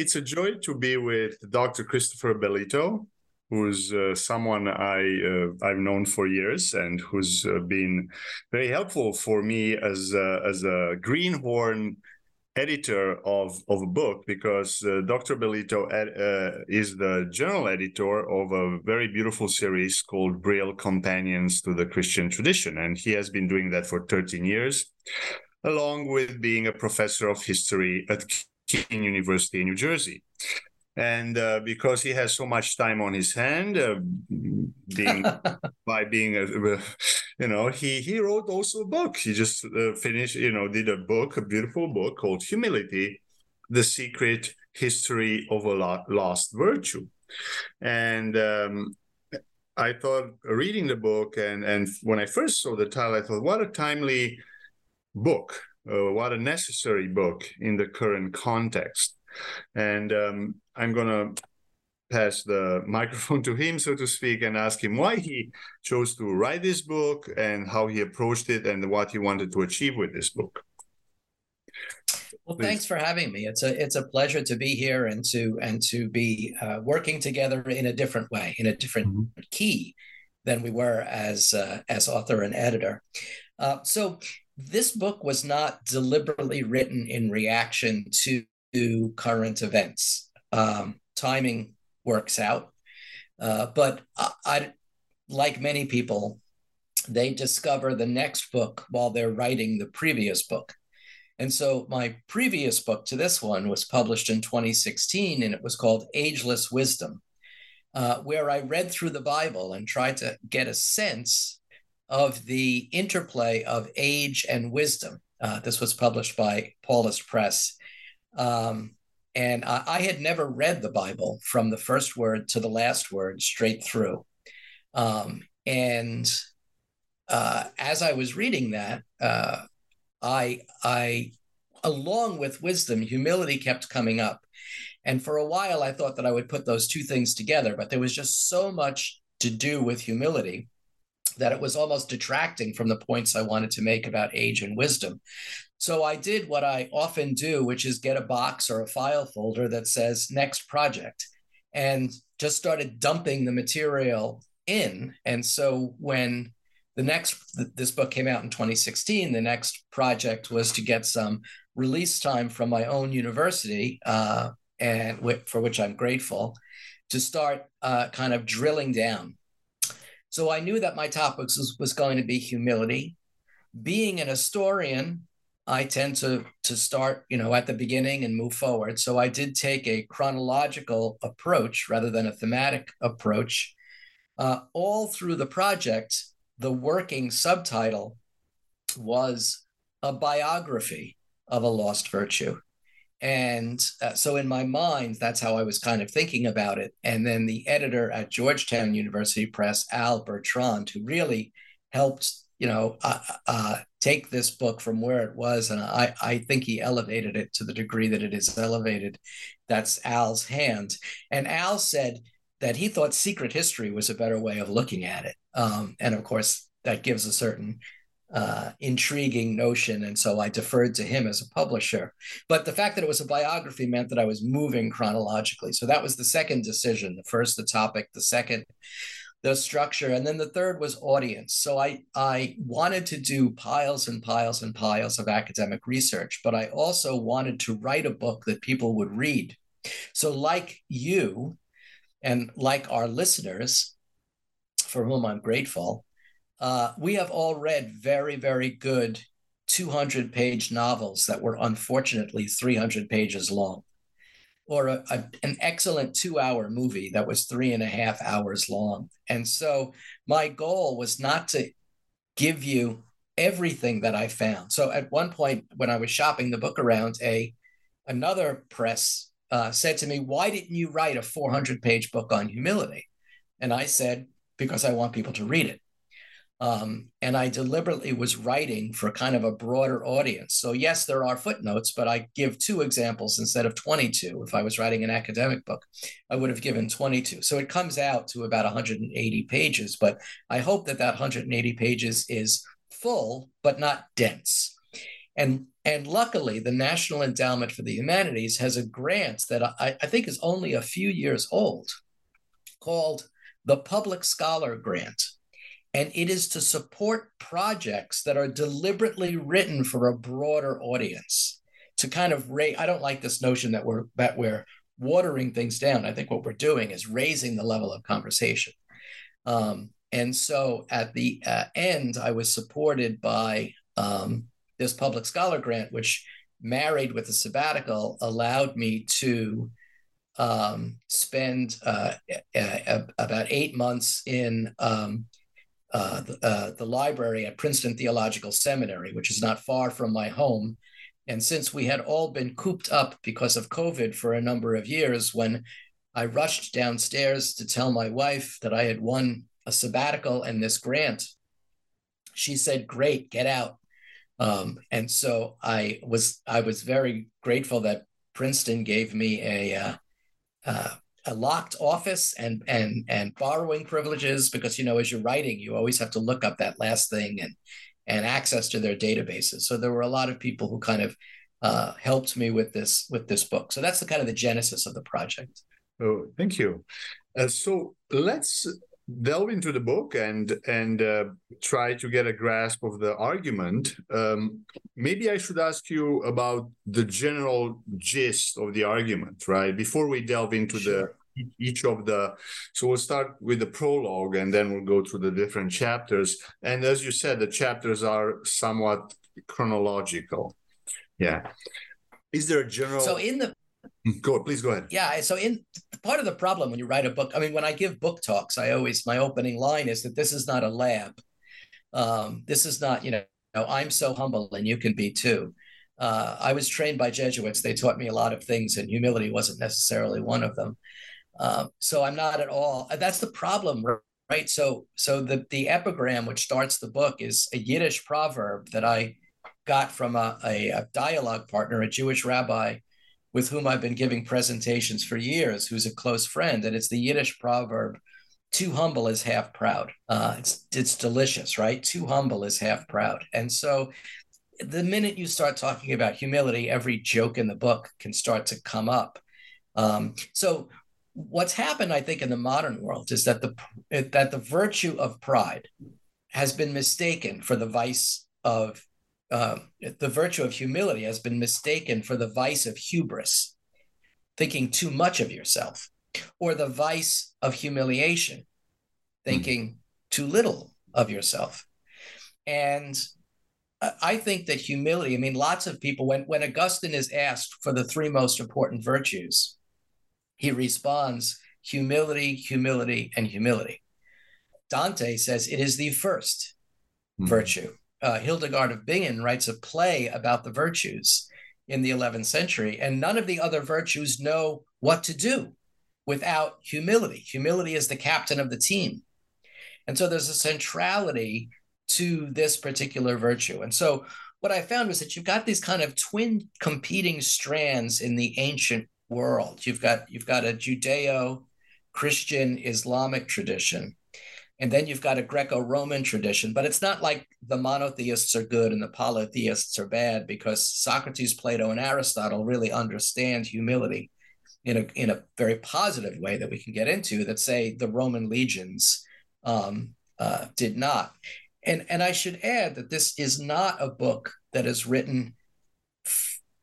It's a joy to be with Dr. Christopher Bellitto, who's uh, someone I uh, I've known for years and who's uh, been very helpful for me as a, as a greenhorn editor of of a book because uh, Dr. Bellitto ed, uh, is the general editor of a very beautiful series called Brill Companions to the Christian Tradition, and he has been doing that for 13 years, along with being a professor of history at Kean University in New Jersey. And uh, because he has so much time on his hand, uh, being by being, a, you know, he he wrote also a book. He just uh, finished, you know, did a book, a beautiful book called Humility: The Secret History of a Lost Virtue. And um, I thought, reading the book, and and when I first saw the title, I thought, what a timely book uh, what a necessary book in the current context. And um, I'm going to pass the microphone to him, so to speak, and ask him why he chose to write this book and how he approached it and what he wanted to achieve with this book. Well, Please. thanks for having me. It's a it's a pleasure to be here and to and to be uh, working together in a different way, in a different mm-hmm. key than we were as uh, as author and editor. Uh, so this book was not deliberately written in reaction to, current events. Um, timing works out, uh, but I, I, like many people, they discover the next book while they're writing the previous book. And so my previous book to this one was published in 2016, and it was called Ageless Wisdom, uh, where I read through the Bible and tried to get a sense of the interplay of age and wisdom. Uh, this was published by Paulist Press. Um, and I, I, had never read the Bible from the first word to the last word straight through. Um, and uh, as I was reading that, uh, I, I, along with wisdom, humility kept coming up. And for a while, I thought that I would put those two things together, but there was just so much to do with humility that it was almost detracting from the points I wanted to make about age and wisdom. So I did what I often do, which is get a box or a file folder that says next project and just started dumping the material in. And so when the next this book came out in 2016, the next project was to get some release time from my own university, uh, and for which I'm grateful, to start uh, kind of drilling down so I knew that my topic was, was going to be humility. Being an historian, I tend to to start, you know, at the beginning and move forward. So I did take a chronological approach rather than a thematic approach. Uh, all through the project, the working subtitle was a biography of a lost virtue. And uh, so in my mind, that's how I was kind of thinking about it. And then the editor at Georgetown University Press, Al Bertrand, who really helped, you know, uh, uh, take this book from where it was. And I, I think he elevated it to the degree that it is elevated. That's Al's hand. And Al said that he thought secret history was a better way of looking at it. Um, and of course, that gives a certain uh, intriguing notion. And so I deferred to him as a publisher. But the fact that it was a biography meant that I was moving chronologically. So that was the second decision. The first, the topic, the second, the structure and then the third was audience so i i wanted to do piles and piles and piles of academic research but i also wanted to write a book that people would read so like you and like our listeners for whom i'm grateful uh, we have all read very very good 200 page novels that were unfortunately 300 pages long or a, a, an excellent two hour movie that was three and a half hours long. And so my goal was not to give you everything that I found. So at one point when I was shopping the book around, a another press uh, said to me, "Why didn't you write a 400 page book on humility?" And I said, "Because I want people to read it." Um, and I deliberately was writing for kind of a broader audience. So, yes, there are footnotes, but I give two examples instead of 22. If I was writing an academic book, I would have given 22. So it comes out to about 180 pages, but I hope that that 180 pages is full, but not dense. And, and luckily, the National Endowment for the Humanities has a grant that I, I think is only a few years old called the Public Scholar Grant and it is to support projects that are deliberately written for a broader audience. To kind of raise i don't like this notion that we're that we're watering things down. I think what we're doing is raising the level of conversation. Um, and so at the uh, end i was supported by um, this public scholar grant which married with a sabbatical allowed me to um, spend uh, a, a, about eight months in um, uh, the, uh, the library at Princeton Theological Seminary, which is not far from my home. And since we had all been cooped up because of COVID for a number of years, when I rushed downstairs to tell my wife that I had won a sabbatical and this grant, she said, "Great, get out." Um, and so I was I was very grateful that Princeton gave me a uh, uh, a locked office and and and borrowing privileges because you know as you're writing you always have to look up that last thing and and access to their databases. So there were a lot of people who kind of uh, helped me with this with this book. So that's the kind of the genesis of the project. Oh thank you. Uh, so let's delve into the book and and uh, try to get a grasp of the argument um, maybe i should ask you about the general gist of the argument right? Before we delve into sure. the each of the so we'll start with the prologue and then we'll go through the different chapters. And as you said the chapters are somewhat chronological. Yeah. Is there a general so in the Go please go ahead. Yeah. So in part of the problem when you write a book, I mean, when I give book talks, I always my opening line is that this is not a lab. Um, this is not, you know, I'm so humble and you can be too. Uh, I was trained by Jesuits. They taught me a lot of things, and humility wasn't necessarily one of them. Um, so I'm not at all. That's the problem, right? So, so the the epigram which starts the book is a Yiddish proverb that I got from a, a, a dialogue partner, a Jewish rabbi with whom I've been giving presentations for years, who's a close friend, and it's the Yiddish proverb, "Too humble is half proud." Uh, it's it's delicious, right? Too humble is half proud, and so the minute you start talking about humility, every joke in the book can start to come up. Um, so what's happened, I think, in the modern world is that the that the virtue of pride has been mistaken for the vice of uh, the virtue of humility has been mistaken for the vice of hubris, thinking too much of yourself, or the vice of humiliation, thinking mm. too little of yourself. And I think that humility, I mean, lots of people, when, when Augustine is asked for the three most important virtues, he responds humility, humility, and humility. Dante says it is the first mm. virtue uh, Hildegard of Bingen writes a play about the virtues in the 11th century, and none of the other virtues know what to do without humility. Humility is the captain of the team. And so there's a centrality to this particular virtue. And so what I found was that you've got these kind of twin competing strands in the ancient world. You've got you've got a Judeo Christian Islamic tradition and then you've got a Greco-Roman tradition, but it's not like the monotheists are good and the polytheists are bad because Socrates, Plato, and Aristotle really understand humility in a in a very positive way that we can get into that say the Roman legions um, uh, did not. And, and I should add that this is not a book that is written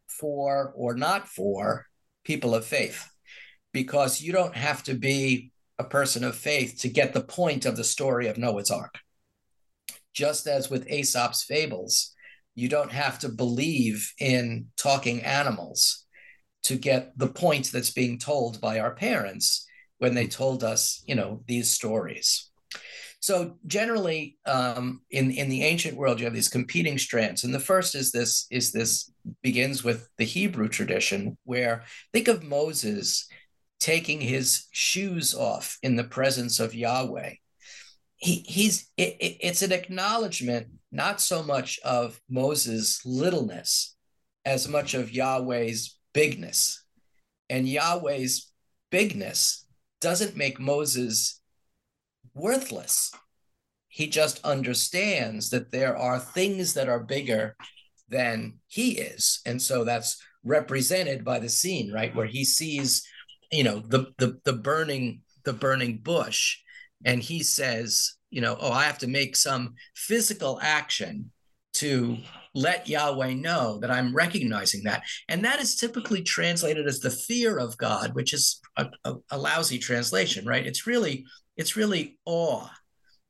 for or not for people of faith, because you don't have to be a person of faith to get the point of the story of Noah's Ark. Just as with Aesop's fables, you don't have to believe in talking animals to get the point that's being told by our parents when they told us, you know, these stories. So generally, um, in in the ancient world, you have these competing strands, and the first is this is this begins with the Hebrew tradition, where think of Moses taking his shoes off in the presence of Yahweh. He, he's it, it's an acknowledgement not so much of Moses' littleness as much of Yahweh's bigness. And Yahweh's bigness doesn't make Moses worthless. He just understands that there are things that are bigger than he is. And so that's represented by the scene, right? Where he sees, you know, the the the burning the burning bush and he says, you know, oh, I have to make some physical action to let Yahweh know that I'm recognizing that. And that is typically translated as the fear of God, which is a, a, a lousy translation, right? It's really it's really awe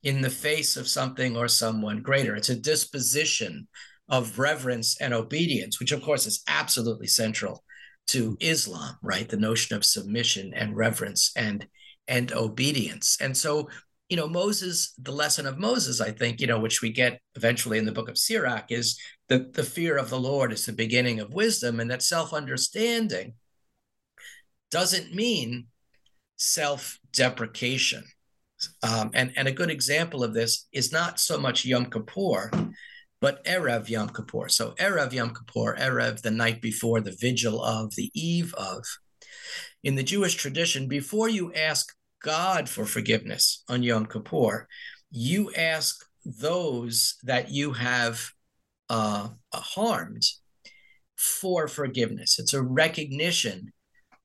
in the face of something or someone greater. It's a disposition of reverence and obedience, which of course is absolutely central to Islam, right? The notion of submission and reverence and and obedience. And so you know, Moses, the lesson of Moses, I think, you know, which we get eventually in the book of Sirach, is that the fear of the Lord is the beginning of wisdom, and that self understanding doesn't mean self deprecation. Um, and, and a good example of this is not so much Yom Kippur, but Erev Yom Kippur. So, Erev Yom Kippur, Erev, the night before, the vigil of, the eve of. In the Jewish tradition, before you ask God for forgiveness on Yom Kippur, you ask those that you have uh, harmed for forgiveness. It's a recognition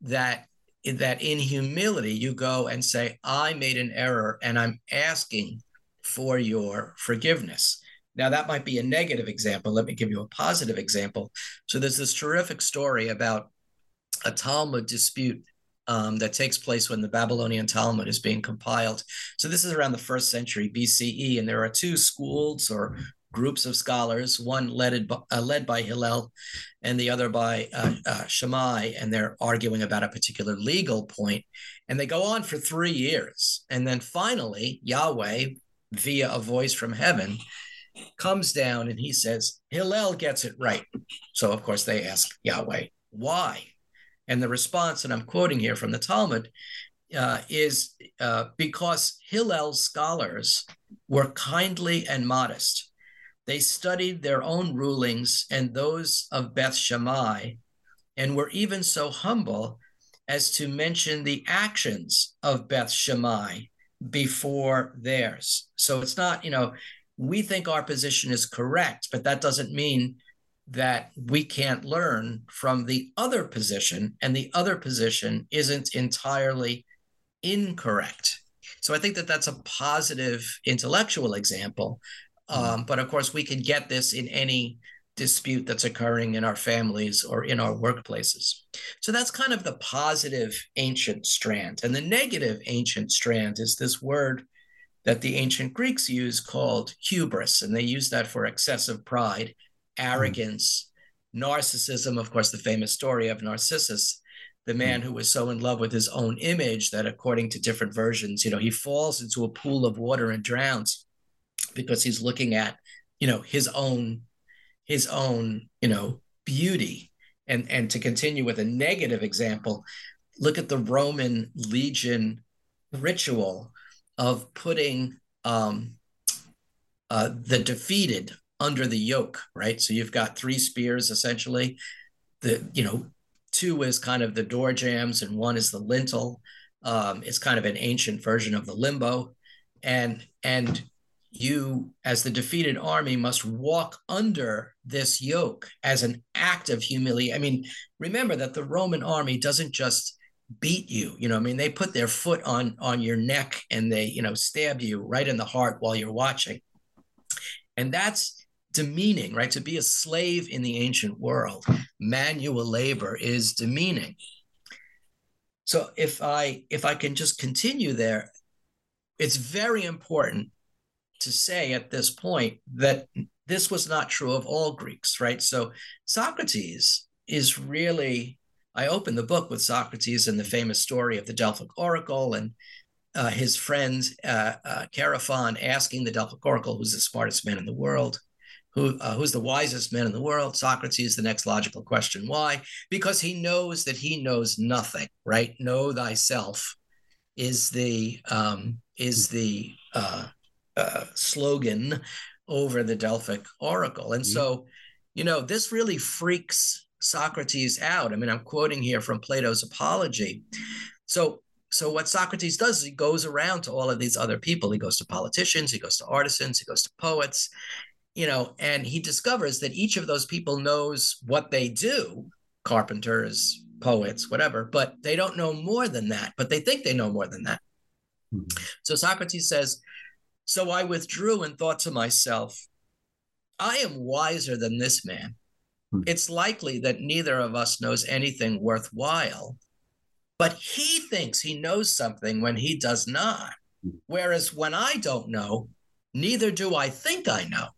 that that in humility you go and say, "I made an error, and I'm asking for your forgiveness." Now that might be a negative example. Let me give you a positive example. So there's this terrific story about a Talmud dispute um, that takes place when the Babylonian Talmud is being compiled. So this is around the first century BCE, and there are two schools or groups of scholars, one led by, uh, led by Hillel and the other by uh, uh, Shammai, and they're arguing about a particular legal point. And they go on for three years. And then finally, Yahweh, via a voice from heaven, comes down and he says, Hillel gets it right. So, of course, they ask Yahweh, why? And the response, and I'm quoting here from the Talmud, uh, is uh, because Hillel's scholars were kindly and modest. They studied their own rulings and those of Beth Shammai, and were even so humble as to mention the actions of Beth Shammai before theirs. So it's not, you know, we think our position is correct, but that doesn't mean that we can't learn from the other position, and the other position isn't entirely incorrect. So I think that that's a positive intellectual example. Mm-hmm. Um, but of course, we can get this in any dispute that's occurring in our families or in our workplaces. So that's kind of the positive ancient strand. And the negative ancient strand is this word that the ancient Greeks use called hubris. And they use that for excessive pride arrogance, narcissism. Of course, the famous story of Narcissus, the man hmm. who was so in love with his own image that, according to different versions, you know, he falls into a pool of water and drowns because he's looking at, you know, his own, his own, you know, beauty. And and to continue with a negative example, look at the Roman legion ritual of putting um, uh, the defeated under the yoke, right? So you've got three spears essentially. The you know, two is kind of the door jams and one is the lintel. Um, it's kind of an ancient version of the limbo, and and you as the defeated army must walk under this yoke as an act of humility. I mean, remember that the Roman army doesn't just beat you you know i mean? They put their foot on on your neck and they you know stab you right in the heart while you're watching. And that's demeaning right? To be a slave in the ancient world manual labor is demeaning. So if i if i can just continue there it's very important to say at this point that this was not true of all greeks right? So socrates is really I open the book with Socrates and the famous story of the Delphic Oracle and uh, his friend uh, uh, Chaerephon asking the Delphic Oracle, who's the smartest man in the world, who uh, who's the wisest man in the world? Socrates. The next logical question, why? Because he knows that he knows nothing. Right? Know thyself is the um, is the uh, uh, slogan over the Delphic Oracle, and mm-hmm. so you know this really freaks Socrates out. I mean, I'm quoting here from Plato's Apology. So, so what Socrates does is he goes around to all of these other people. He goes to politicians, he goes to artisans, he goes to poets, you know, and he discovers that each of those people knows what they do, carpenters, poets, whatever, but they don't know more than that, but they think they know more than that. Mm-hmm. So Socrates says, So I withdrew and thought to myself, I am wiser than this man Hmm. it's likely that neither of us knows anything worthwhile. But he thinks he knows something when he does not. Hmm. Whereas when I don't know, neither do I think I know.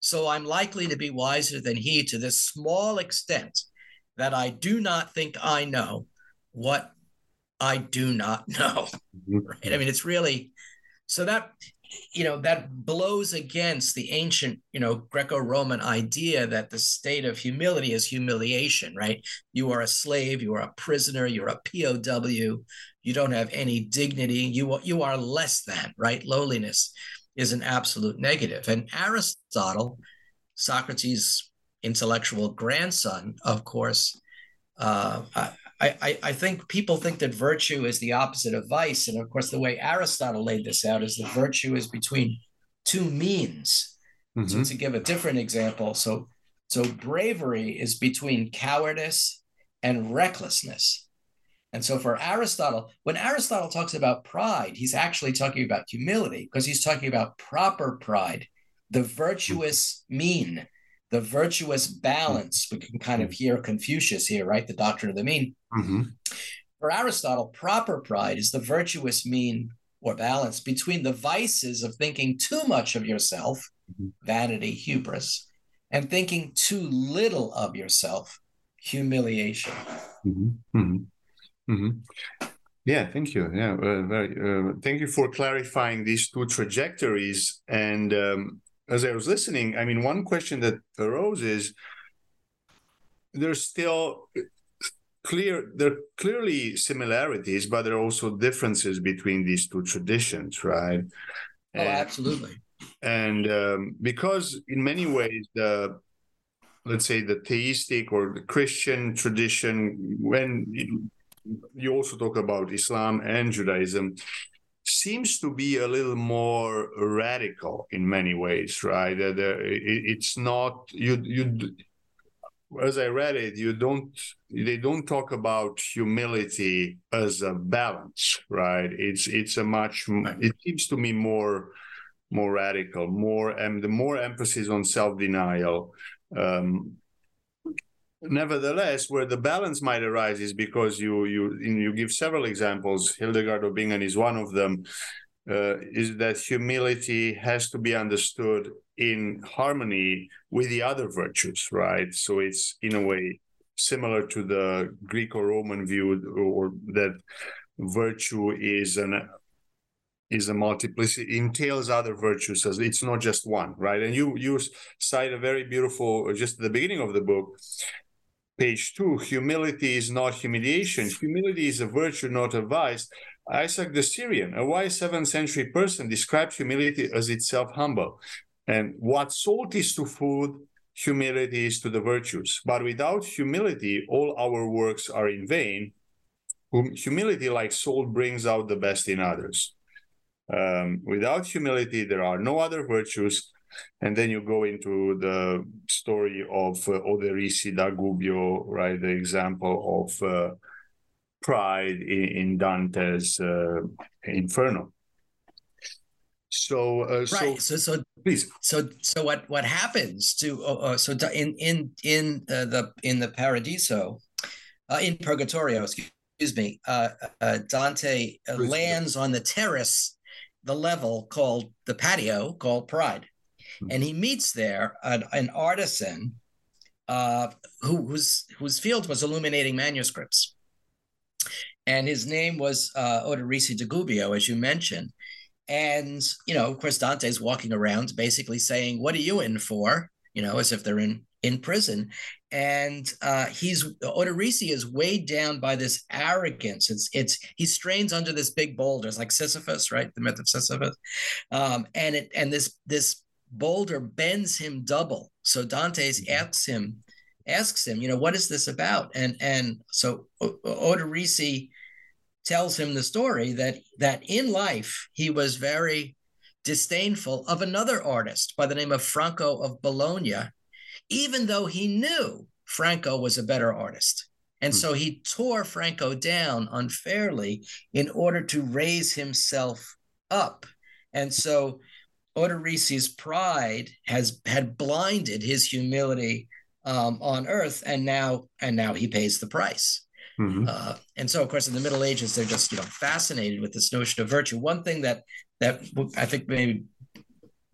So I'm likely to be wiser than he to this small extent that I do not think I know what I do not know. Mm-hmm. Right? I mean, it's really so that you know that blows against the ancient you know greco-roman idea that the state of humility is humiliation right? You are a slave you are a prisoner you're a pow you don't have any dignity you you are less than right? Lowliness is an absolute negative. And aristotle socrates intellectual grandson of course uh, I, I think people think that virtue is the opposite of vice. And of course, the way Aristotle laid this out is that virtue is between two means. Mm-hmm. So to give a different example, so so bravery is between cowardice and recklessness. And so for Aristotle, when Aristotle talks about pride, he's actually talking about humility because he's talking about proper pride, the virtuous mean, the virtuous balance. We can kind of hear Confucius here, right? The doctrine of the mean. Mm-hmm. For Aristotle, proper pride is the virtuous mean or balance between the vices of thinking too much of yourself, mm-hmm. vanity, hubris, and thinking too little of yourself, humiliation. Mm-hmm. mm-hmm. mm-hmm. Yeah, thank you. Yeah, uh, very. Uh, thank you for clarifying these two trajectories. And um, as I was listening, I mean, one question that arose is there's still clear there are clearly similarities, but there are also differences between these two traditions, right? Oh, and, absolutely. And um, because in many ways the let's say the theistic or the Christian tradition, when you also talk about Islam and Judaism, seems to be a little more radical in many ways, right? It's not you you as I read it, you don't they don't talk about humility as a balance, right? It's it's a much it seems to me more more radical, more and the more emphasis on self denial. Um, nevertheless, where the balance might arise is because you you you give several examples. Hildegard of Bingen is one of them. Uh, is that humility has to be understood in harmony with the other virtues, right? So it's in a way similar to the Greek or Roman view, or that virtue is an is a multiplicity entails other virtues as it's not just one right and you you cite a very beautiful just at the beginning of the book page two humility is not humiliation. Humility is a virtue not a vice. Isaac the syrian a wise seventh century person described humility as itself humble. And what salt is to food humility is to the virtues. But without humility all our works are in vain. Humility like salt brings out the best in others. Um, without humility there are no other virtues and then you go into the story of uh, Oderisi da Gubbio, right? The example of uh, pride in, in Dante's uh, Inferno. So, uh, right. So, so, so, please. So, so what what happens to uh, uh so in in in uh, the in the Paradiso, uh, in Purgatorio, excuse me, uh, uh, Dante uh, lands on the terrace, the level called the patio called Pride. And he meets there an, an artisan, uh, who whose whose field was illuminating manuscripts, and his name was uh, de Gubbio, as you mentioned and, you know, of course, Dante's walking around basically saying, What are you in for? You know, as if they're in in prison. And uh, he's Oderisi is weighed down by this arrogance. It's it's he strains under this big boulder. It's like Sisyphus, right? The myth of Sisyphus. Um, and it and this this boulder bends him double. So Dante's mm-hmm. asks him, asks him, you know, what is this about? And and so Oderisi tells him the story that that in life he was very disdainful of another artist by the name of Franco of Bologna, even though he knew Franco was a better artist. And hmm. so he tore Franco down unfairly in order to raise himself up. And so Oderisi's pride has had blinded his humility um, on earth, and now and now he pays the price. Mm-hmm. Uh, and so, of course, in the Middle Ages, they're just you know fascinated with this notion of virtue. One thing that that I think maybe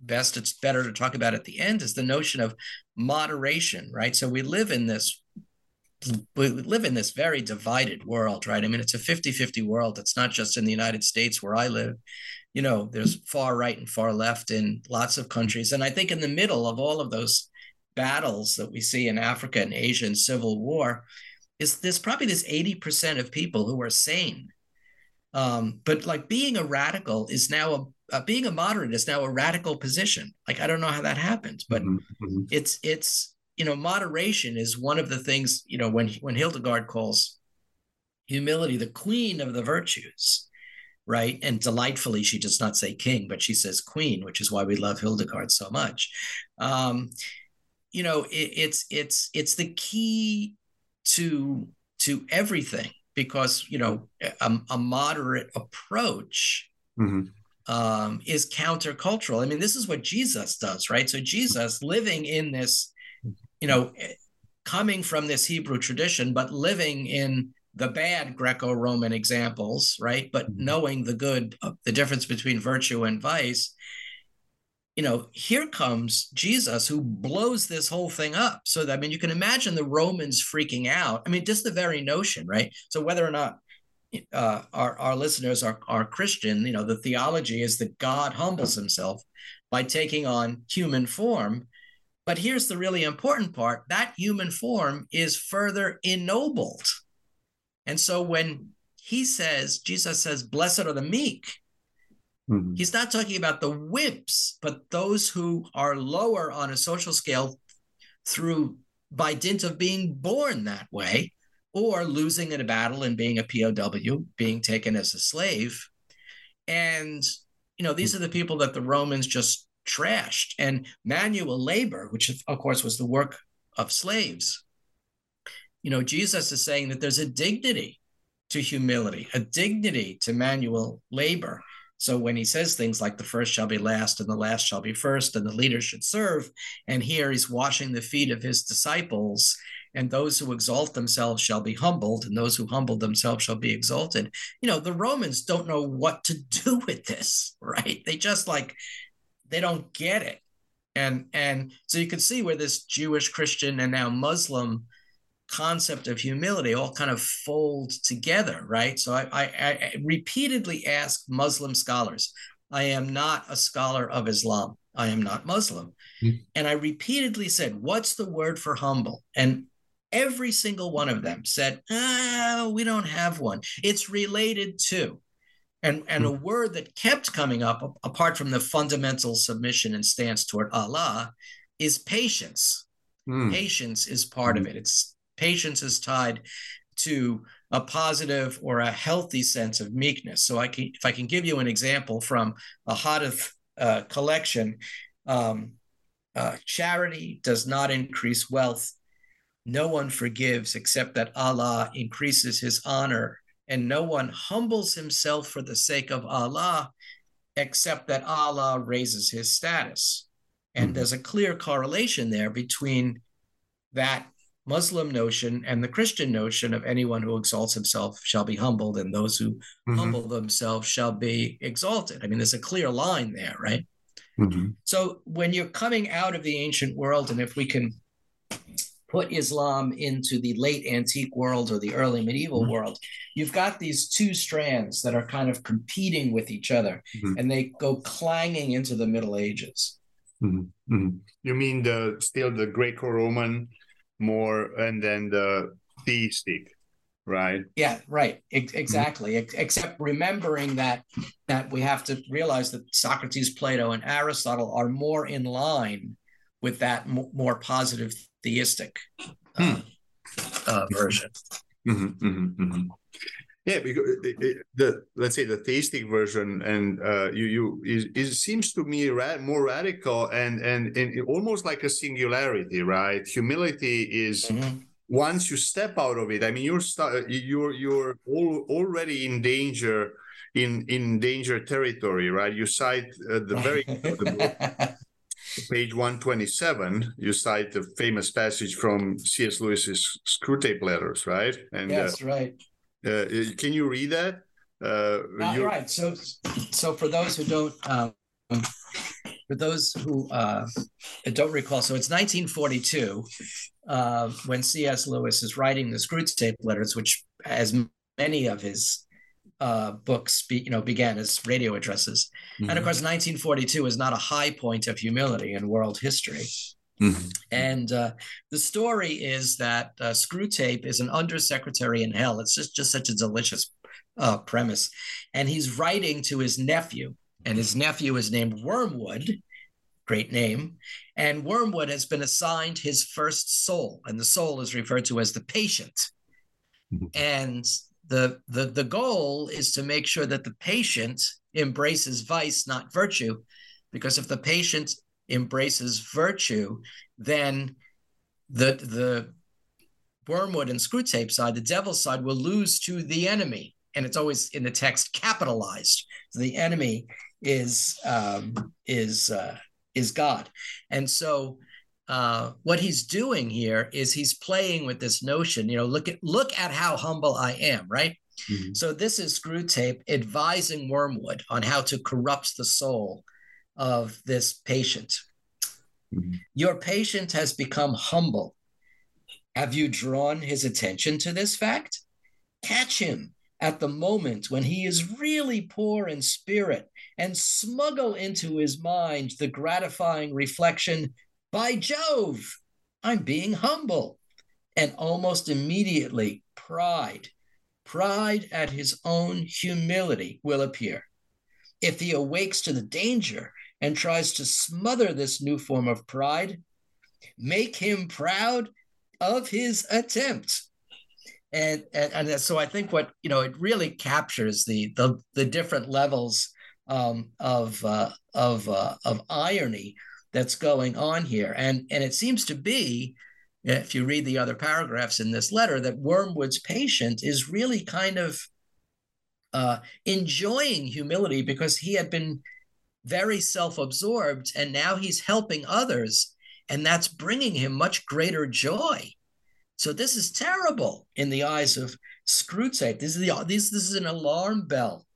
best it's better to talk about at the end is the notion of moderation, right? So we live in this we live in this very divided world, right? I mean, it's a 50-50 world. It's not just in the United States where I live. You know, there's far right and far left in lots of countries. And I think in the middle of all of those battles that we see in Africa and Asia and civil war, is there's probably this 80% of people who are sane. Um, but like being a radical is now a uh, being a moderate is now a radical position. Like I don't know how that happens, but mm-hmm, mm-hmm. it's it's you know moderation is one of the things you know when when Hildegard calls humility the queen of the virtues, right? And delightfully she does not say king, but she says queen, which is why we love Hildegard so much. Um, you know, it, it's it's it's the key to to everything because you know a, a moderate approach mm-hmm. um, is countercultural. I mean, this is what Jesus does, right? So Jesus living in this, you know, coming from this Hebrew tradition, but living in the bad Greco-Roman examples, right? But mm-hmm. knowing the good, the difference between virtue and vice, you know, here comes Jesus who blows this whole thing up. So, that, I mean, you can imagine the Romans freaking out. I mean, just the very notion, right? So, whether or not uh, our, our listeners are, are Christian, you know, the theology is that God humbles himself by taking on human form. But here's the really important part that human form is further ennobled. And so, when he says, Jesus says, Blessed are the meek, Mm-hmm. He's not talking about the wimps, but those who are lower on a social scale through by dint of being born that way or losing in a battle and being a POW, being taken as a slave. And, you know, these are the people that the Romans just trashed. And manual labor, which of course was the work of slaves, you know, Jesus is saying that there's a dignity to humility, a dignity to manual labor. So when he says things like the first shall be last and the last shall be first and the leader should serve, and here he's washing the feet of his disciples, and those who exalt themselves shall be humbled, and those who humble themselves shall be exalted. You know, the Romans don't know what to do with this, right? They just like they don't get it. And and so you can see where this Jewish, Christian, and now Muslim concept of humility all kind of fold together, right? So I, I, I repeatedly ask Muslim scholars. I am not a scholar of Islam. I am not Muslim. Mm-hmm. And I repeatedly said, What's the word for humble? And every single one of them said, oh, We don't have one. It's related to. And, and mm-hmm. a word that kept coming up, apart from the fundamental submission and stance toward Allah, is patience. Mm. Patience is part of hmm. it. It's patience is tied to a positive or a healthy sense of meekness. So I can, if I can give you an example from a Hadith uh, collection, um, uh, charity does not increase wealth. No one forgives except that Allah increases his honor and no one humbles himself for the sake of Allah except that Allah raises his status. And mm-hmm. there's a clear correlation there between that Muslim notion and the Christian notion of anyone who exalts himself shall be humbled, and those who mm-hmm. humble themselves shall be exalted. I mean, there's a clear line there, right? Mm-hmm. So when you're coming out of the ancient world, and if we can put Islam into the late antique world or the early medieval mm-hmm. world, you've got these two strands that are kind of competing with each other, mm-hmm. and they go clanging into the Middle Ages. Mm-hmm. Mm-hmm. You mean the still the Greco-Roman more, and then the theistic, right? Yeah, right. Mm-hmm. exactly. Except remembering that that we have to realize that Socrates, Plato, and Aristotle are more in line with that more positive theistic uh, hmm. uh, version. Mm-hmm, mm-hmm, mm-hmm. Yeah, because it, it, the let's say the theistic version, and uh, you you it, it seems to me ra- more radical and, and and almost like a singularity, right? Humility is mm-hmm. once you step out of it. I mean, you're st- you're you're all, already in danger in in danger territory, right? You cite uh, the very the page 127 you cite the famous passage from cs lewis's Screwtape letters right and yes uh, right uh, can you read that? Uh, uh, right. So, so for those who don't, um, for those who uh, don't recall, so it's 1942 uh, when C.S. Lewis is writing the Screwtape Letters, which, as many of his uh, books, be, you know, began as radio addresses, mm-hmm. and of course, 1942 is not a high point of humility in world history. Mm-hmm. And uh, the story is that uh, Screwtape is an undersecretary in hell. It's just, just such a delicious uh, premise. And he's writing to his nephew, and his nephew is named Wormwood, great name. And Wormwood has been assigned his first soul, and the soul is referred to as the patient. Mm-hmm. And the, the, the goal is to make sure that the patient embraces vice, not virtue, because if the patient embraces virtue, then the the wormwood and Screwtape side, the devil's side, will lose to the enemy, and it's always in the text capitalized. So the enemy is um, is uh, is God, and so uh, what he's doing here is he's playing with this notion. You know, look at look at how humble I am, right? Mm-hmm. So this is Screwtape advising Wormwood on how to corrupt the soul of this patient. Mm-hmm. Your patient has become humble. Have you drawn his attention to this fact? Catch him at the moment when he is really poor in spirit and smuggle into his mind the gratifying reflection by Jove, I'm being humble. And almost immediately, pride, pride at his own humility will appear. If he awakes to the danger and tries to smother this new form of pride, make him proud of his attempt. And, and, and so I think what you know it really captures the the, the different levels um, of uh, of uh, of irony that's going on here, and and it seems to be, if you read the other paragraphs in this letter, that Wormwood's patient is really kind of uh, enjoying humility because he had been very self absorbed, and now he's helping others, and that's bringing him much greater joy. So this is terrible in the eyes of Screwtape. This is the this, this is an alarm bell.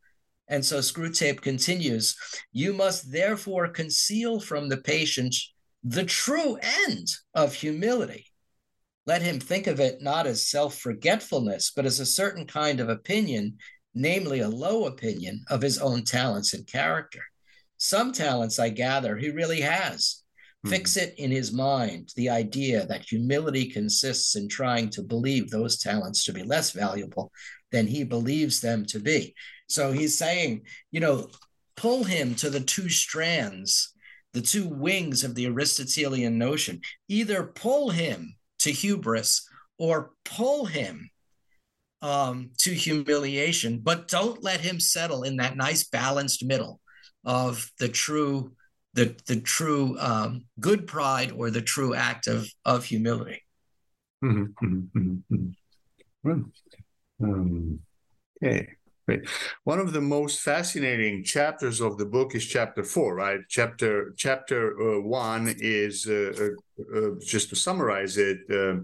And so Screwtape continues, you must therefore conceal from the patient the true end of humility. Let him think of it not as self forgetfulness, but as a certain kind of opinion, namely a low opinion of his own talents and character. Some talents, I gather, he really has. Mm-hmm. Fix it in his mind the idea that humility consists in trying to believe those talents to be less valuable than he believes them to be. So he's saying, you know, pull him to the two strands, the two wings of the Aristotelian notion. Either pull him to hubris or pull him um, to humiliation, but don't let him settle in that nice balanced middle of the true the the true um, good pride or the true act of of humility. Mm-hmm, mm-hmm, mm-hmm. mm-hmm. Um, Okay. Great. One of the most fascinating chapters of the book is chapter four, right? Chapter chapter uh, one is uh, uh, uh just to summarize it. Uh,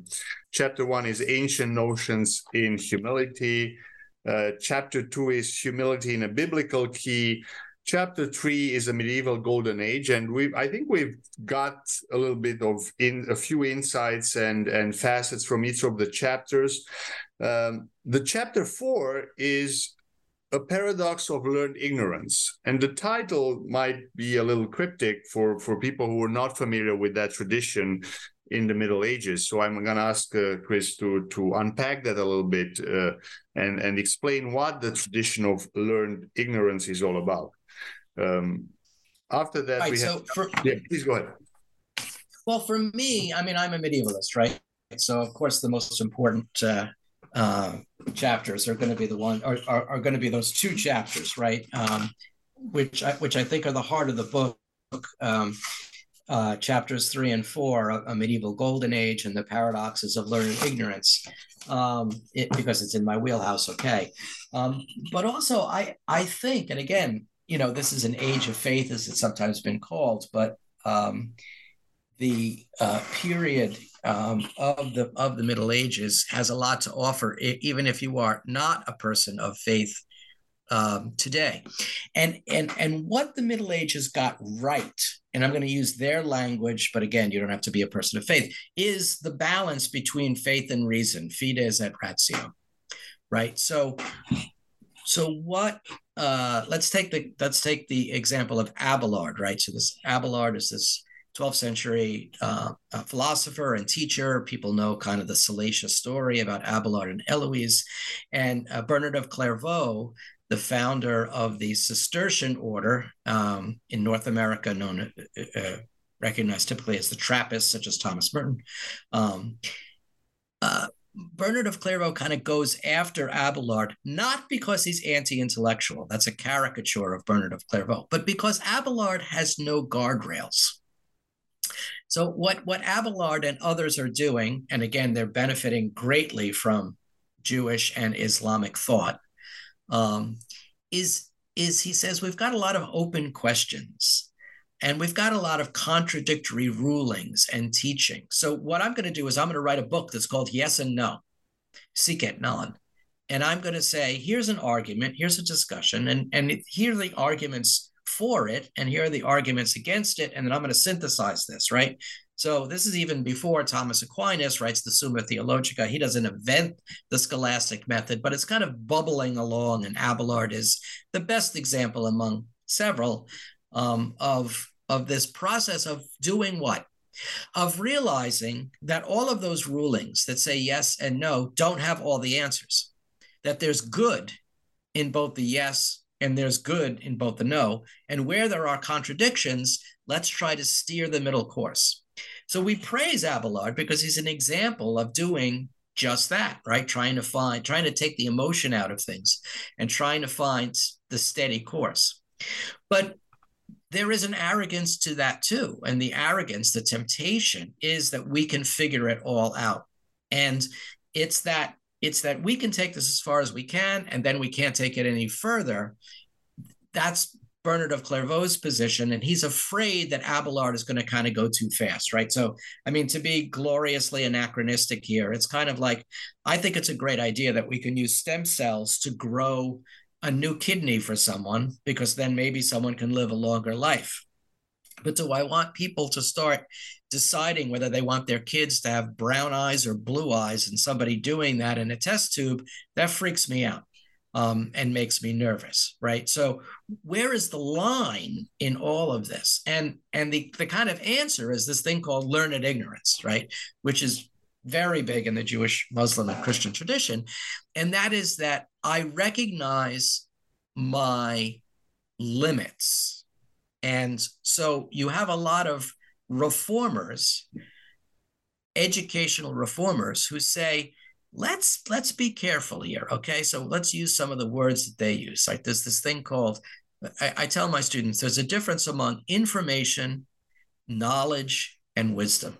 chapter one is ancient notions in humility. Uh, chapter two is humility in a biblical key. Chapter three is a medieval golden age, and we I think we've got a little bit of in a few insights and and facets from each of the chapters. Um, the chapter four is a paradox of learned ignorance. And the title might be a little cryptic for, for people who are not familiar with that tradition in the Middle Ages. So I'm going to ask uh, Chris to, to unpack that a little bit uh, and, and explain what the tradition of learned ignorance is all about. Um, after that, right, we so have. For, yeah, please go ahead. Well, for me, I mean, I'm a medievalist, right? So, of course, the most important uh, uh, chapters are going to be the one are, are, are going to be those two chapters, right? Um, which I, which I think are the heart of the book. Um, uh, chapters three and four, a, a, medieval golden age and the paradoxes of learned ignorance, um, it, because it's in my wheelhouse. Okay, um, but also I I think, and again, you know, this is an age of faith, as it's sometimes been called, but um, the uh, period um, of the of the Middle Ages has a lot to offer, even if you are not a person of faith um, today. And and and what the Middle Ages got right, and I'm going to use their language, but again, you don't have to be a person of faith, is the balance between faith and reason, fides et ratio, right? So. So what? Uh, let's take the let's take the example of Abelard, right? So this Abelard is this 12th century uh, philosopher and teacher. People know kind of the salacious story about Abelard and Eloise, And uh, Bernard of Clairvaux, the founder of the Cistercian order um, in North America, known uh, uh recognized typically as the Trappists, such as Thomas Merton. Um, uh, Bernard of Clairvaux kind of goes after Abelard, not because he's anti intellectual, that's a caricature of Bernard of Clairvaux, but because Abelard has no guardrails. So what what Abelard and others are doing, and again, they're benefiting greatly from Jewish and Islamic thought, um, is is he says we've got a lot of open questions and we've got a lot of contradictory rulings and teaching. So what I'm going to do is I'm going to write a book that's called Yes and No, Sic et Non. And I'm going to say, here's an argument, here's a discussion, and, and here are the arguments for it and here are the arguments against it and then i'm going to synthesize this right so this is even before thomas aquinas writes the summa theologica he doesn't invent the scholastic method but it's kind of bubbling along and abelard is the best example among several um, of of this process of doing what of realizing that all of those rulings that say yes and no don't have all the answers that there's good in both the yes and there's good in both the no. And where there are contradictions, let's try to steer the middle course. So we praise Abelard because he's an example of doing just that, right? Trying to find, trying to take the emotion out of things and trying to find the steady course. But there is an arrogance to that too. And the arrogance, the temptation is that we can figure it all out. And it's that it's that we can take this as far as we can, and then we can't take it any further. That's Bernard of Clairvaux's position, and he's afraid that Abelard is going to kind of go too fast, right? So, I mean, to be gloriously anachronistic here, it's kind of like I think it's a great idea that we can use stem cells to grow a new kidney for someone because then maybe someone can live a longer life. But do I want people to start deciding whether they want their kids to have brown eyes or blue eyes and somebody doing that in a test tube? That freaks me out. Um, and makes me nervous, right? So where is the line in all of this? And and the the kind of answer is this thing called learned ignorance, right? Which is very big in the Jewish, Muslim, and Christian tradition, and that is that I recognize my limits and so you have a lot of reformers, educational reformers who say, let's let's be careful here. Okay. So let's use some of the words that they use. Like there's this thing called, I, I tell my students, there's a difference among information, knowledge, and wisdom.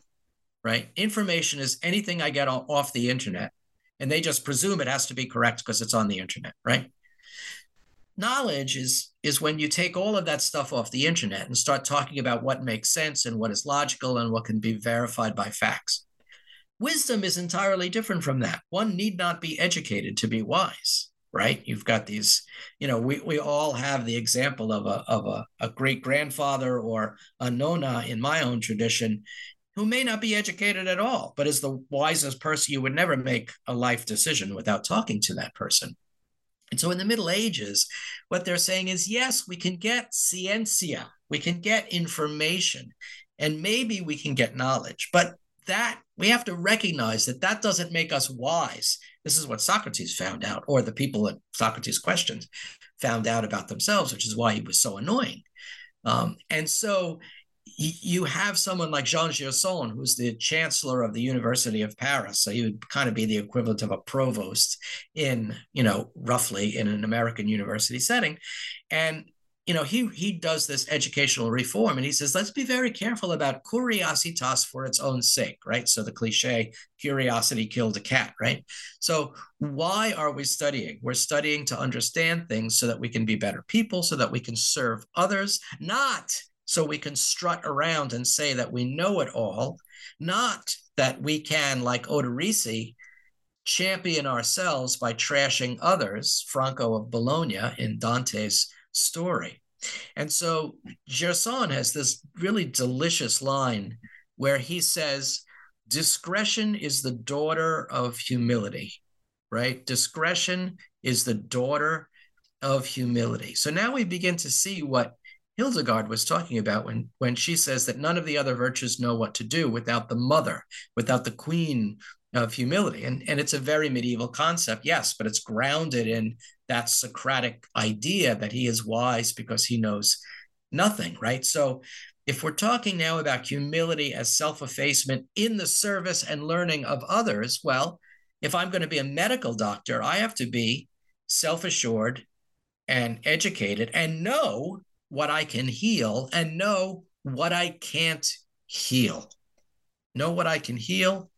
Right? Information is anything I get off the internet. and they just presume it has to be correct because it's on the internet, right? Knowledge is is when you take all of that stuff off the internet and start talking about what makes sense and what is logical and what can be verified by facts. Wisdom is entirely different from that. One need not be educated to be wise, right? You've got these, you know, we, we all have the example of a of a, a great grandfather or a nona in my own tradition who may not be educated at all, but is the wisest person. You would never make a life decision without talking to that person. And so in the Middle Ages, what they're saying is yes, we can get scientia, we can get information, and maybe we can get knowledge, but that we have to recognize that that doesn't make us wise. This is what Socrates found out, or the people that Socrates questioned found out about themselves, which is why he was so annoying. Um, and so you have someone like Jean Gerson, who's the chancellor of the University of Paris. So he would kind of be the equivalent of a provost in, you know, roughly in an American university setting. And, you know, he he does this educational reform and he says, let's be very careful about curiositas for its own sake, right? So the cliche, curiosity killed a cat, right? So why are we studying? We're studying to understand things so that we can be better people, so that we can serve others, not so we can strut around and say that we know it all, not that we can, like Oderisi, champion ourselves by trashing others, Franco of Bologna in Dante's story. And so Gerson has this really delicious line where he says, Discretion is the daughter of humility, right? Discretion is the daughter of humility. So now we begin to see what Hildegard was talking about when, when she says that none of the other virtues know what to do without the mother, without the queen of humility. And, and it's a very medieval concept, yes, but it's grounded in that Socratic idea that he is wise because he knows nothing, right? So if we're talking now about humility as self effacement in the service and learning of others, well, if I'm going to be a medical doctor, I have to be self assured and educated and know what I can heal and know what I can't heal. Know what I can heal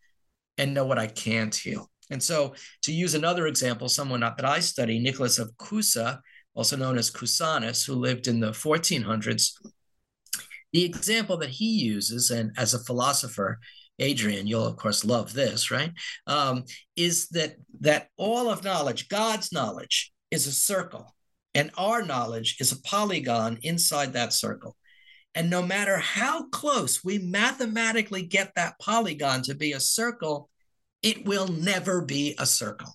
and know what I can't heal. And so, to use another example, someone that I study, Nicholas of Cusa, also known as Cusanus, who lived in the 1400s, the example that he uses, and as a philosopher, Adrian, you'll of course love this, right? Um, is that that all of knowledge, God's knowledge, is a circle, and our knowledge is a polygon inside that circle. And no matter how close we mathematically get that polygon to be a circle, it will never be a circle.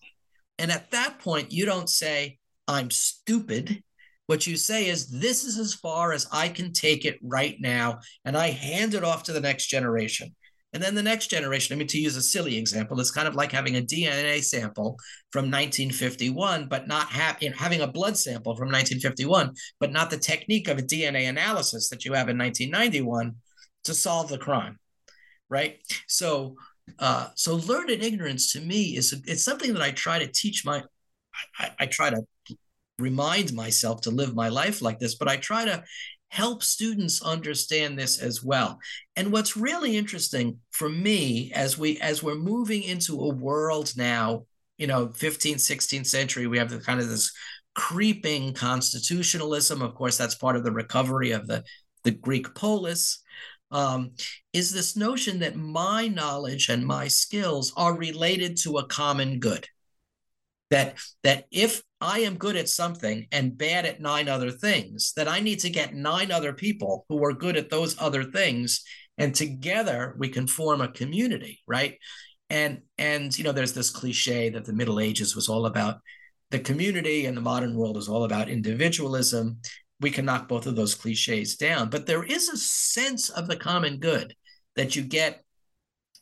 And at that point, you don't say, I'm stupid. What you say is, this is as far as I can take it right now. And I hand it off to the next generation. And then the next generation, I mean, to use a silly example, it's kind of like having a DNA sample from 1951, but not have, having a blood sample from 1951, but not the technique of a DNA analysis that you have in 1991 to solve the crime, right? So, uh, so learned ignorance to me is it's something that I try to teach my, I, I try to remind myself to live my life like this, but I try to help students understand this as well. And what's really interesting for me as we as we're moving into a world now, you know, 15th, 16th century, we have the kind of this creeping constitutionalism. Of course, that's part of the recovery of the, the Greek polis. Um, is this notion that my knowledge and my skills are related to a common good that that if I am good at something and bad at nine other things, that I need to get nine other people who are good at those other things, and together we can form a community, right? And and you know, there's this cliche that the Middle Ages was all about the community, and the modern world is all about individualism. We can knock both of those cliches down, but there is a sense of the common good that you get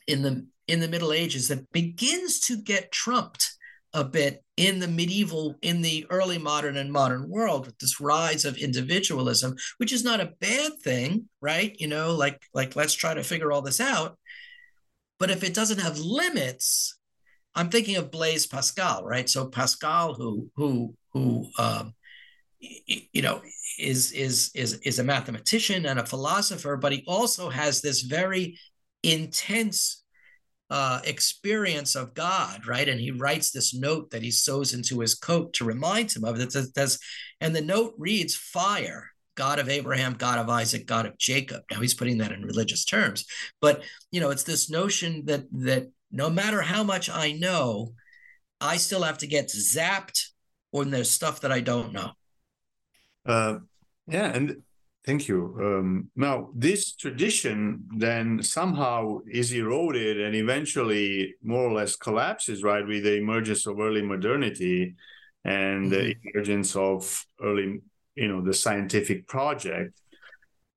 in the in the Middle Ages that begins to get trumped a bit in the medieval, in the early modern and modern world with this rise of individualism, which is not a bad thing, right? You know, like like let's try to figure all this out. But if it doesn't have limits, I'm thinking of Blaise Pascal, right? So Pascal, who who who um, you know is is is is a mathematician and a philosopher, but he also has this very intense uh, experience of God, right? And he writes this note that he sews into his coat to remind him of it. Does, and the note reads, Fire, God of Abraham, God of Isaac, God of Jacob. Now he's putting that in religious terms. But, you know, it's this notion that that no matter how much I know, I still have to get zapped when there's stuff that I don't know. Uh, yeah, and Thank you. Um, now, this tradition then somehow is eroded and eventually more or less collapses, right, with the emergence of early modernity and mm-hmm. the emergence of early, you know, the scientific project.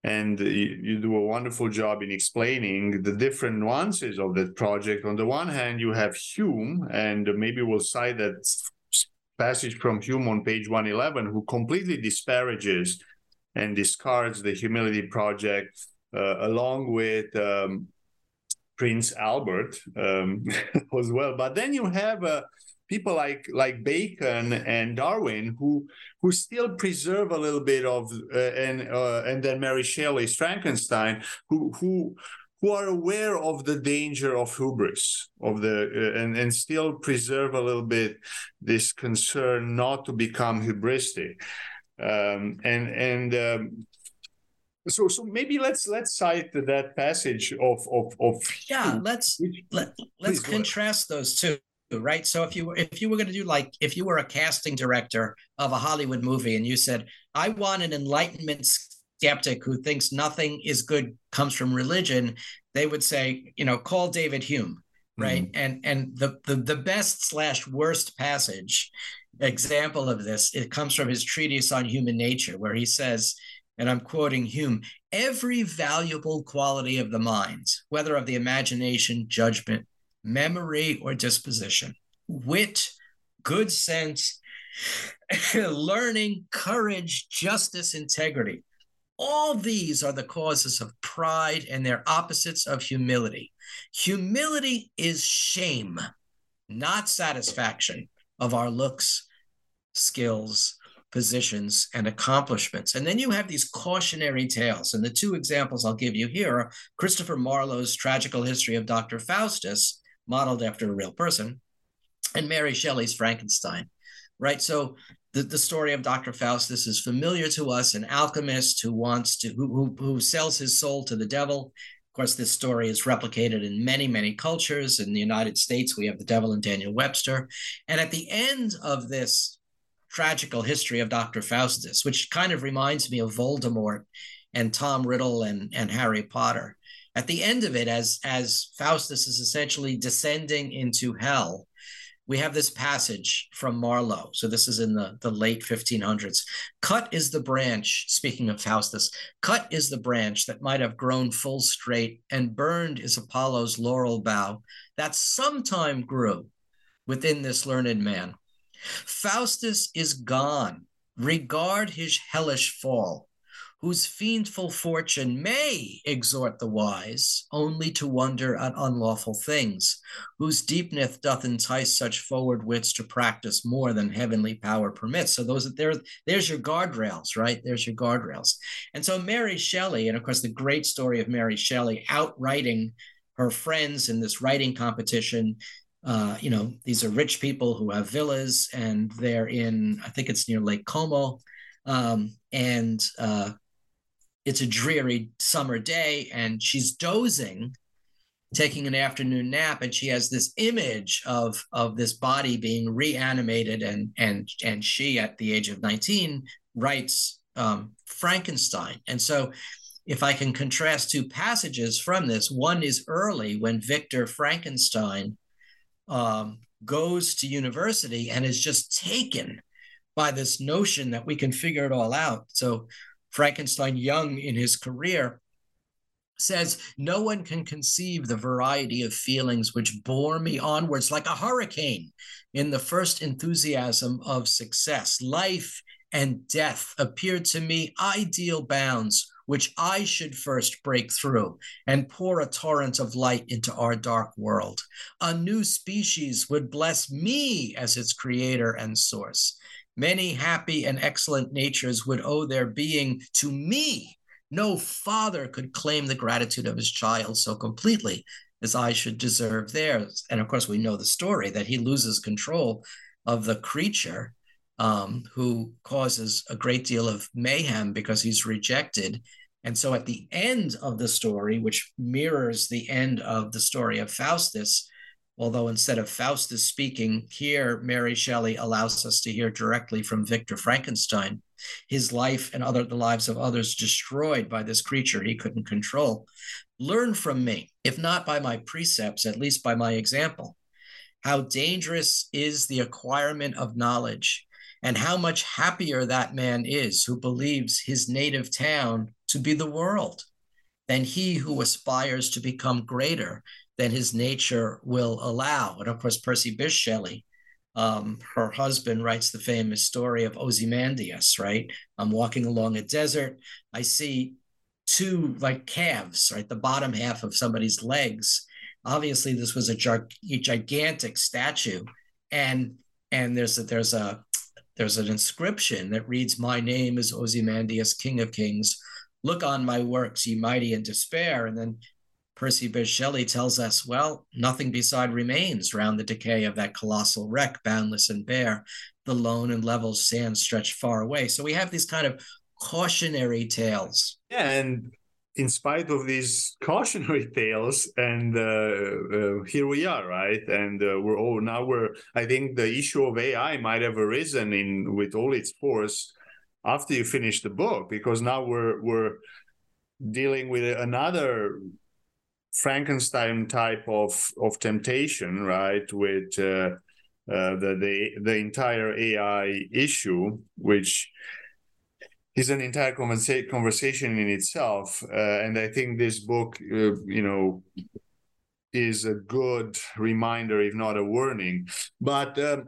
And you, you do a wonderful job in explaining the different nuances of that project. On the one hand, you have Hume, and maybe we'll cite that passage from Hume on page 111, who completely disparages and discards the humility project uh, along with um, Prince Albert um, as well. But then you have uh, people like like Bacon and Darwin who who still preserve a little bit of uh, and uh, and then Mary Shelley's Frankenstein who who who are aware of the danger of hubris of the uh, and and still preserve a little bit this concern not to become hubristic um, and and um, so so maybe let's let's cite that passage of of of yeah let's let, let's contrast those two right? So if you if you were going to do like if you were a casting director of a hollywood movie and you said i want an enlightenment skeptic who thinks nothing is good comes from religion they would say you know call david hume right? Mm-hmm. and and the, the the best slash worst passage example of this. It comes from his treatise on human nature, where he says, and I'm quoting Hume every valuable quality of the mind, whether of the imagination, judgment, memory, or disposition, wit, good sense, learning, courage, justice, integrity. All these are the causes of pride and their opposites of humility. Humility is shame, not satisfaction of our looks, skills, positions, and accomplishments. And then you have these cautionary tales. And the two examples I'll give you here are Christopher Marlowe's Tragical History of Dr. Faustus, modeled after a real person, and Mary Shelley's Frankenstein. Right. So the, the story of Dr. Faustus is familiar to us, an alchemist who wants to who, who, who sells his soul to the devil of course, this story is replicated in many, many cultures. In the United States, we have the devil and Daniel Webster. And at the end of this tragical history of Dr. Faustus, which kind of reminds me of Voldemort and Tom Riddle and, and Harry Potter, at the end of it, as, as Faustus is essentially descending into hell, we have this passage from Marlowe. So this is in the, the late 1500s. Cut is the branch, speaking of Faustus, cut is the branch that might have grown full straight, and burned is Apollo's laurel bough that sometime grew within this learned man. Faustus is gone. Regard his hellish fall whose fiendful fortune may exhort the wise only to wonder at unlawful things, whose deepness doth entice such forward wits to practice more than heavenly power permits. So those there, there's your guardrails, right? There's your guardrails. And so Mary Shelley, and of course the great story of Mary Shelley outwriting her friends in this writing competition. Uh, you know, these are rich people who have villas, and they're in, I think it's near Lake Como. Um, and uh, it's a dreary summer day and she's dozing taking an afternoon nap and she has this image of of this body being reanimated and and and she at the age of 19 writes um, frankenstein. And so if i can contrast two passages from this one is early when victor frankenstein um, goes to university and is just taken by this notion that we can figure it all out. So Frankenstein young in his career, says, No one can conceive the variety of feelings which bore me onwards like a hurricane in the first enthusiasm of success. Life and death appeared to me ideal bounds which I should first break through and pour a torrent of light into our dark world. A new species would bless me as its creator and source. Many happy and excellent natures would owe their being to me. No father could claim the gratitude of his child so completely as I should deserve theirs. And of course, we know the story that he loses control of the creature um, who causes a great deal of mayhem because he's rejected. And so at the end of the story, which mirrors the end of the story of Faustus, although instead of Faustus speaking here, Mary Shelley allows us to hear directly from Victor Frankenstein, his life and other the lives of others destroyed by this creature he couldn't control. Learn from me, if not by my precepts, at least by my example. How dangerous is the acquirement of knowledge, and how much happier that man is who believes his native town to be the world than he who aspires to become greater than his nature will allow. And of course, Percy Bysshe Shelley, um, her husband, writes the famous story of Ozymandias, right? I'm walking along a desert. I see two like calves, right? The bottom half of somebody's legs. Obviously, this was a, a gigantic statue. And and there's a, there's a there's an inscription that reads, My name is Ozymandias, King of Kings. Look on my works, ye mighty in despair. And then Percy Bysshe Shelley tells us, well, nothing beside remains round the decay of that colossal wreck, boundless and bare. The lone and level sands stretch far away. So we have these kind of cautionary tales. Yeah, and in spite of these cautionary tales and uh, uh, here we are right and uh, we're all now we're i think the issue of ai might have arisen in with all its force after you finish the book because now we're we're dealing with another frankenstein type of of temptation right with uh, uh, the the the entire ai issue which is an entire conversa- conversation in itself. Uh, and I think this book, uh, you know, is a good reminder, if not a warning. But um,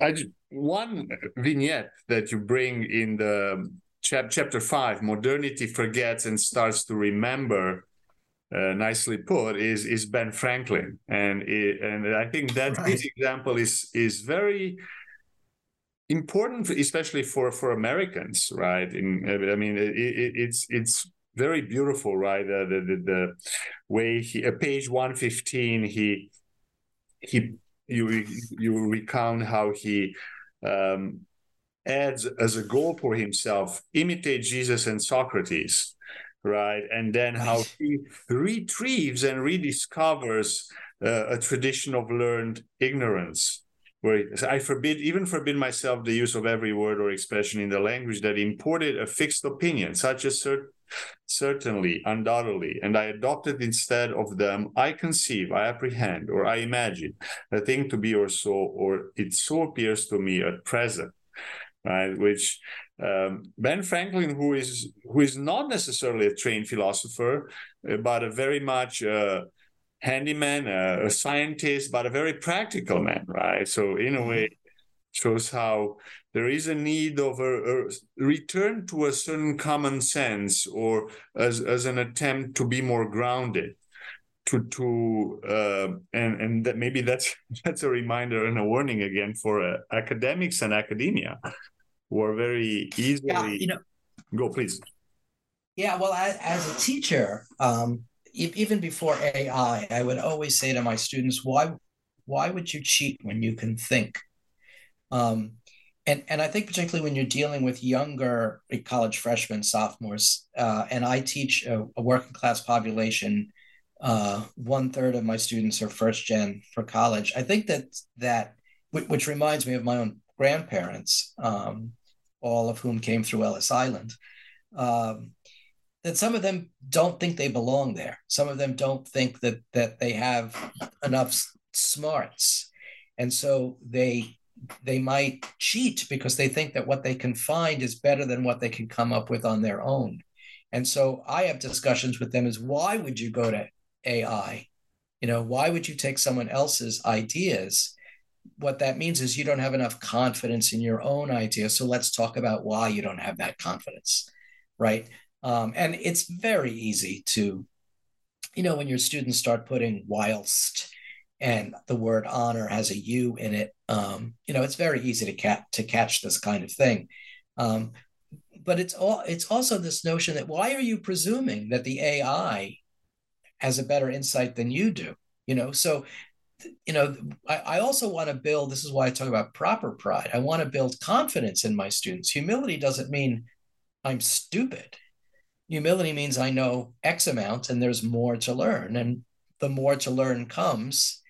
I one vignette that you bring in the chap- chapter five, modernity forgets and starts to remember. Uh, nicely put is is Ben Franklin, and it, and I think that right. example is is very important, especially for for Americans, right? In I mean, it, it, it's it's very beautiful, right? Uh, the, the the way he uh, page one fifteen he he you you recount how he um, adds as a goal for himself imitate Jesus and Socrates, right? And then how he retrieves and rediscovers uh, a tradition of learned ignorance where I forbid, even forbid myself the use of every word or expression in the language that imported a fixed opinion, such as cert- certainly, undoubtedly, and I adopted instead of them, I conceive, I apprehend, or I imagine a thing to be or so, or it so appears to me at present, right? Which um, Ben Franklin, who is who is not necessarily a trained philosopher, uh, but a very much uh, handyman, a, a scientist, but a very practical man, right? So in a way, shows how there is a need of a, a, return to a certain common sense or as, as an attempt to be more grounded to to uh, and and that maybe that's that's a reminder and a warning again for uh, academics and academia who are very easily yeah, you know go please yeah well as, as a teacher um even before AI, I would always say to my students, why why would you cheat when you can think? Um, and and I think particularly when you're dealing with younger college freshmen, sophomores, uh, and I teach a, a working class population. Uh, one third of my students are first gen for college. I think that that which reminds me of my own grandparents, um, all of whom came through Ellis Island. Um, that some of them don't think they belong there. Some of them don't think that that they have enough smarts, and so they they might cheat because they think that what they can find is better than what they can come up with on their own. And so I have discussions with them: is why would you go to AI? You know, why would you take someone else's ideas? What that means is you don't have enough confidence in your own idea. So let's talk about why you don't have that confidence, right? Um, and it's very easy to, you know, when your students start putting whilst and the word honor has a U in it, um, you know, it's very easy to, catch to catch this kind of thing. Um, but it's all it's also this notion that why are you presuming that the AI has a better insight than you do you know so you know I, I also want to build this is why i talk about proper pride. I want to build confidence in my students. Humility doesn't mean i'm stupid. Humility means i know x amount and there's more to learn. And the more to learn comes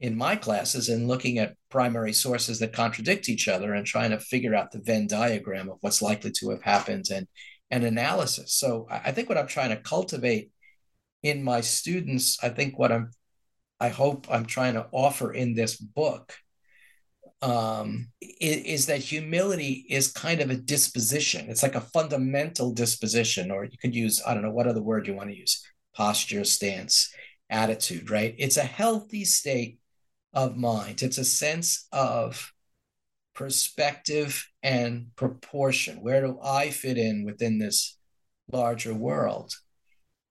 in my classes in looking at primary sources that contradict each other and trying to figure out the venn diagram of what's likely to have happened and and analysis. So i think what i'm trying to cultivate in my students i think what i'm I hope I'm trying to offer in this book um, is, is, that humility is kind of a disposition. It's like a fundamental disposition, or you could use, I don't know, what other word you want to use posture, stance, attitude, right? It's a healthy state of mind. It's a sense of perspective and proportion. Where do I fit in within this larger world?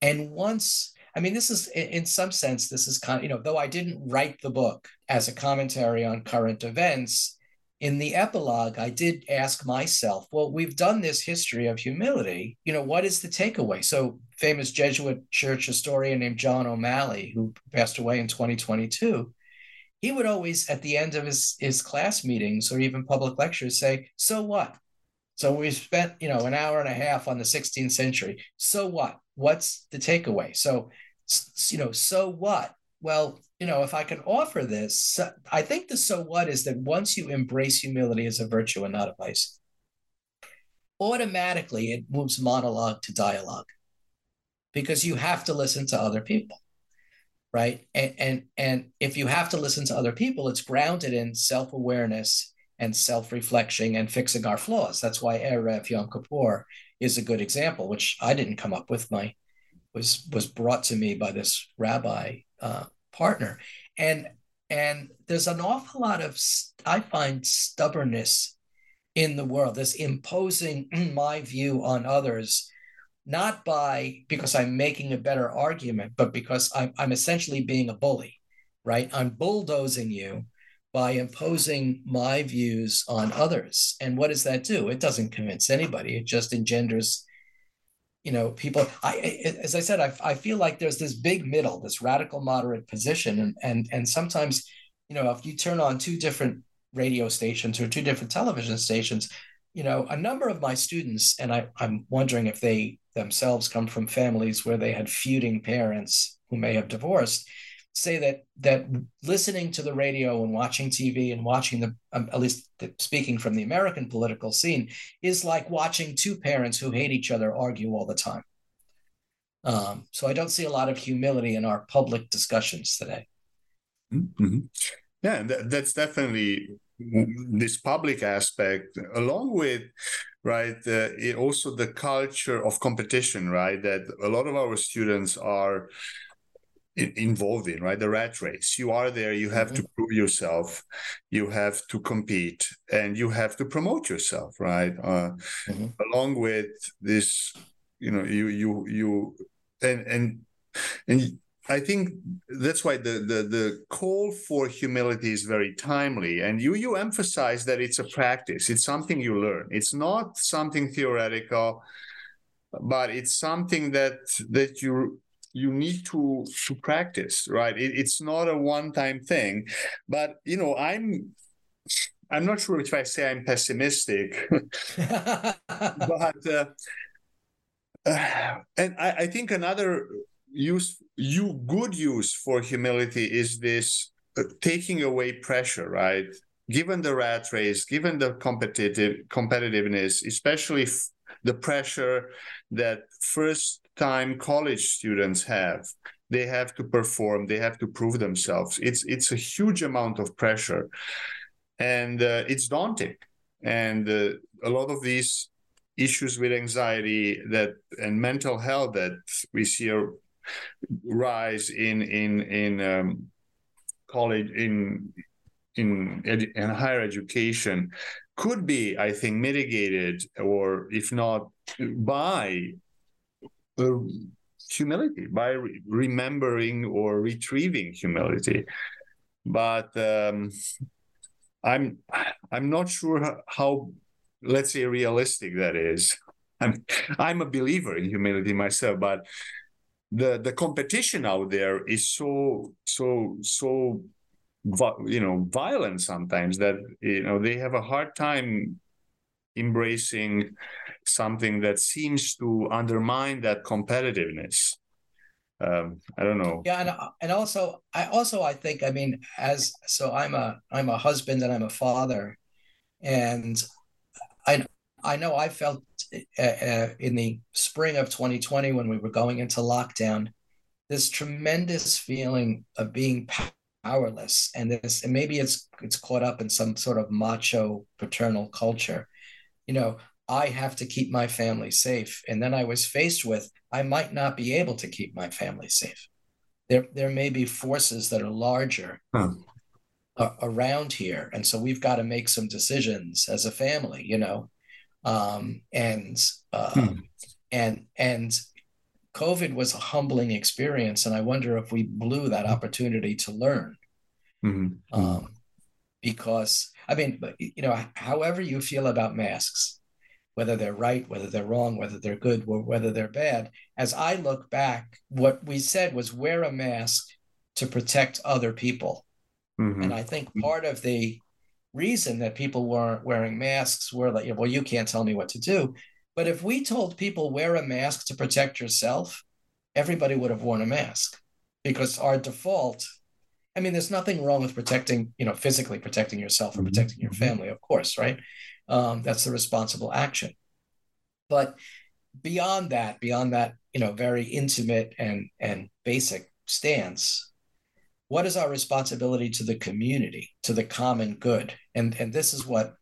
And once I mean, this is in some sense, this is kind of, you know, though I didn't write the book as a commentary on current events, in the epilogue, I did ask myself, well, we've done this history of humility. You know, what is the takeaway? So, famous Jesuit church historian named John O'Malley, who passed away in 2022, he would always, at the end of his, his class meetings or even public lectures, say, So what? So we spent, you know, an hour and a half on the 16th century. So what? What's the takeaway? So you know, so what? Well, you know, if I can offer this, I think the so what is that once you embrace humility as a virtue and not a vice, automatically it moves monologue to dialogue because you have to listen to other people right and and and if you have to listen to other people it's grounded in self-awareness and self-reflection and fixing our flaws that's why erev yom kippur is a good example which i didn't come up with my was was brought to me by this rabbi uh, partner, and and there's an awful lot of I find stubbornness in the world. This imposing my view on others, not by because I'm making a better argument, but because I'm I'm essentially being a bully, right? I'm bulldozing you by imposing my views on others. And what does that do? It doesn't convince anybody. It just engenders you know people i as i said I, I feel like there's this big middle this radical moderate position and and and sometimes you know if you turn on two different radio stations or two different television stations you know a number of my students and I, i'm wondering if they themselves come from families where they had feuding parents who may have divorced say that that listening to the radio and watching TV and watching the um, at least the, speaking from the American political scene is like watching two parents who hate each other argue all the time. Um, so I don't see a lot of humility in our public discussions today. Mm-hmm. Yeah, that, that's definitely this public aspect, along with right uh, also the culture of competition, right? That a lot of our students are involved in right the rat race you are there you have mm-hmm. to prove yourself you have to compete and you have to promote yourself right uh, mm-hmm. along with this you know you you you and and and I think that's why the, the the call for humility is very timely, and you you emphasize that it's a practice. It's something you learn. It's not something theoretical, but it's something that that you you need to to practice right? It, it's not a one time thing but you know i'm i'm not sure if i say i'm pessimistic but uh, uh, and I, I think another use you good use for humility is this uh, taking away pressure right? Given the rat race given the competitive competitiveness especially f- the pressure that first time college students have they have to perform they have to prove themselves. It's it's a huge amount of pressure. And uh, it's daunting. And uh, a lot of these issues with anxiety that and mental health that we see a rise in in in um, college in in, edu- in higher education could be i think mitigated or if not by uh, humility by re- remembering or retrieving humility. But um, i'm i'm not sure how let's say realistic that is. I'm i'm a believer in humility myself but the the competition out there is so so so you know violent sometimes that you know they have a hard time embracing something that seems to undermine that competitiveness. Um i don't know. Yeah and, and also i also i think i mean as so i'm a i'm a husband and i'm a father and i i know i felt uh, uh, in the spring of 2020 when we were going into lockdown this tremendous feeling of being powerless and this and maybe it's it's caught up in some sort of macho paternal culture you know i have to keep my family safe and then i was faced with i might not be able to keep my family safe there there may be forces that are larger huh. around here and so we've got to make some decisions as a family you know um, and uh, hmm. and and COVID was a humbling experience, and I wonder if we blew that opportunity to learn. Mm-hmm. Um, because I mean, you know, however you feel about masks, whether they're right, whether they're wrong, whether they're good, or whether they're bad, as I look back, what we said was wear a mask to protect other people. Mm-hmm. And I think part of the reason that people weren't wearing masks were like, well, you can't tell me what to do. But if we told people wear a mask to protect yourself, everybody would have worn a mask because our default. I mean, there's nothing wrong with protecting, you know, physically protecting yourself and mm-hmm. protecting your mm-hmm. family, of course, right? Um, that's the responsible action. But beyond that, beyond that, you know, very intimate and and basic stance, what is our responsibility to the community, to the common good? And and this is what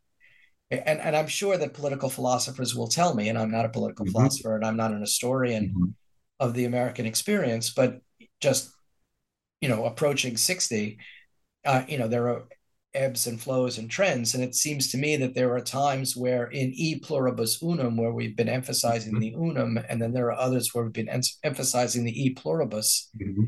and, and I'm sure that political philosophers will tell me, and I'm not a political mm-hmm. philosopher and I'm not an historian mm-hmm. of the American experience, but just you know, approaching 60, uh, you know, there are ebbs and flows and trends. And it seems to me that there are times where in e pluribus unum, where we've been emphasizing mm-hmm. the unum, and then there are others where we've been en- emphasizing the e pluribus. Mm-hmm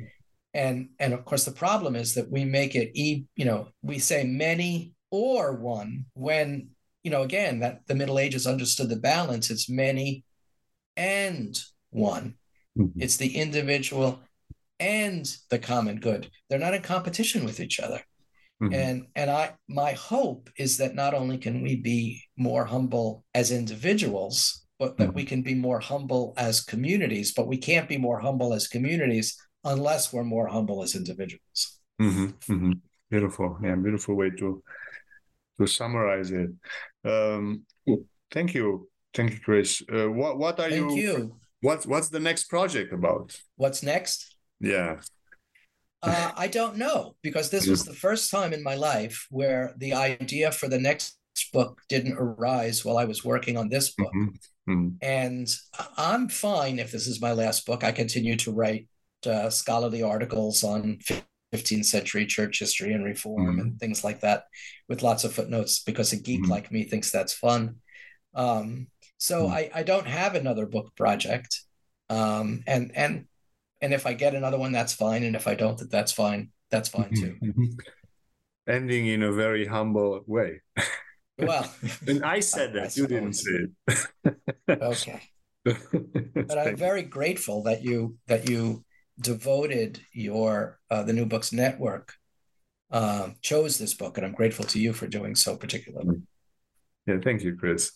and and of course the problem is that we make it e you know we say many or one when you know again that the middle ages understood the balance it's many and one mm-hmm. it's the individual and the common good they're not in competition with each other mm-hmm. and and i my hope is that not only can we be more humble as individuals but that mm-hmm. we can be more humble as communities but we can't be more humble as communities unless we're more humble as individuals. Mm-hmm, mm-hmm. Beautiful, yeah, beautiful way to to summarize it. Um, thank you, thank you, Chris. Uh, what what are thank you? you. What's what's the next project about? What's next? Yeah. Uh, I don't know because this was the first time in my life where the idea for the next book didn't arise while I was working on this book. Mm-hmm. Mm-hmm. And I'm fine if this is my last book. I continue to write uh, scholarly articles on 15th century church history and reform mm-hmm. and things like that with lots of footnotes because a geek mm-hmm. like me thinks that's fun. Um, so mm-hmm. I, I don't have another book project. Um, and and and if I get another one, that's fine. And if I don't, that that's fine. That's fine mm-hmm. too. Mm-hmm. Ending in a very humble way. Well, and I said that I, I you didn't say it. okay. but I'm very grateful that you that you devoted your uh, the New Books Network uh, chose this book, and I'm grateful to you for doing so particularly. Yeah, thank you, Chris.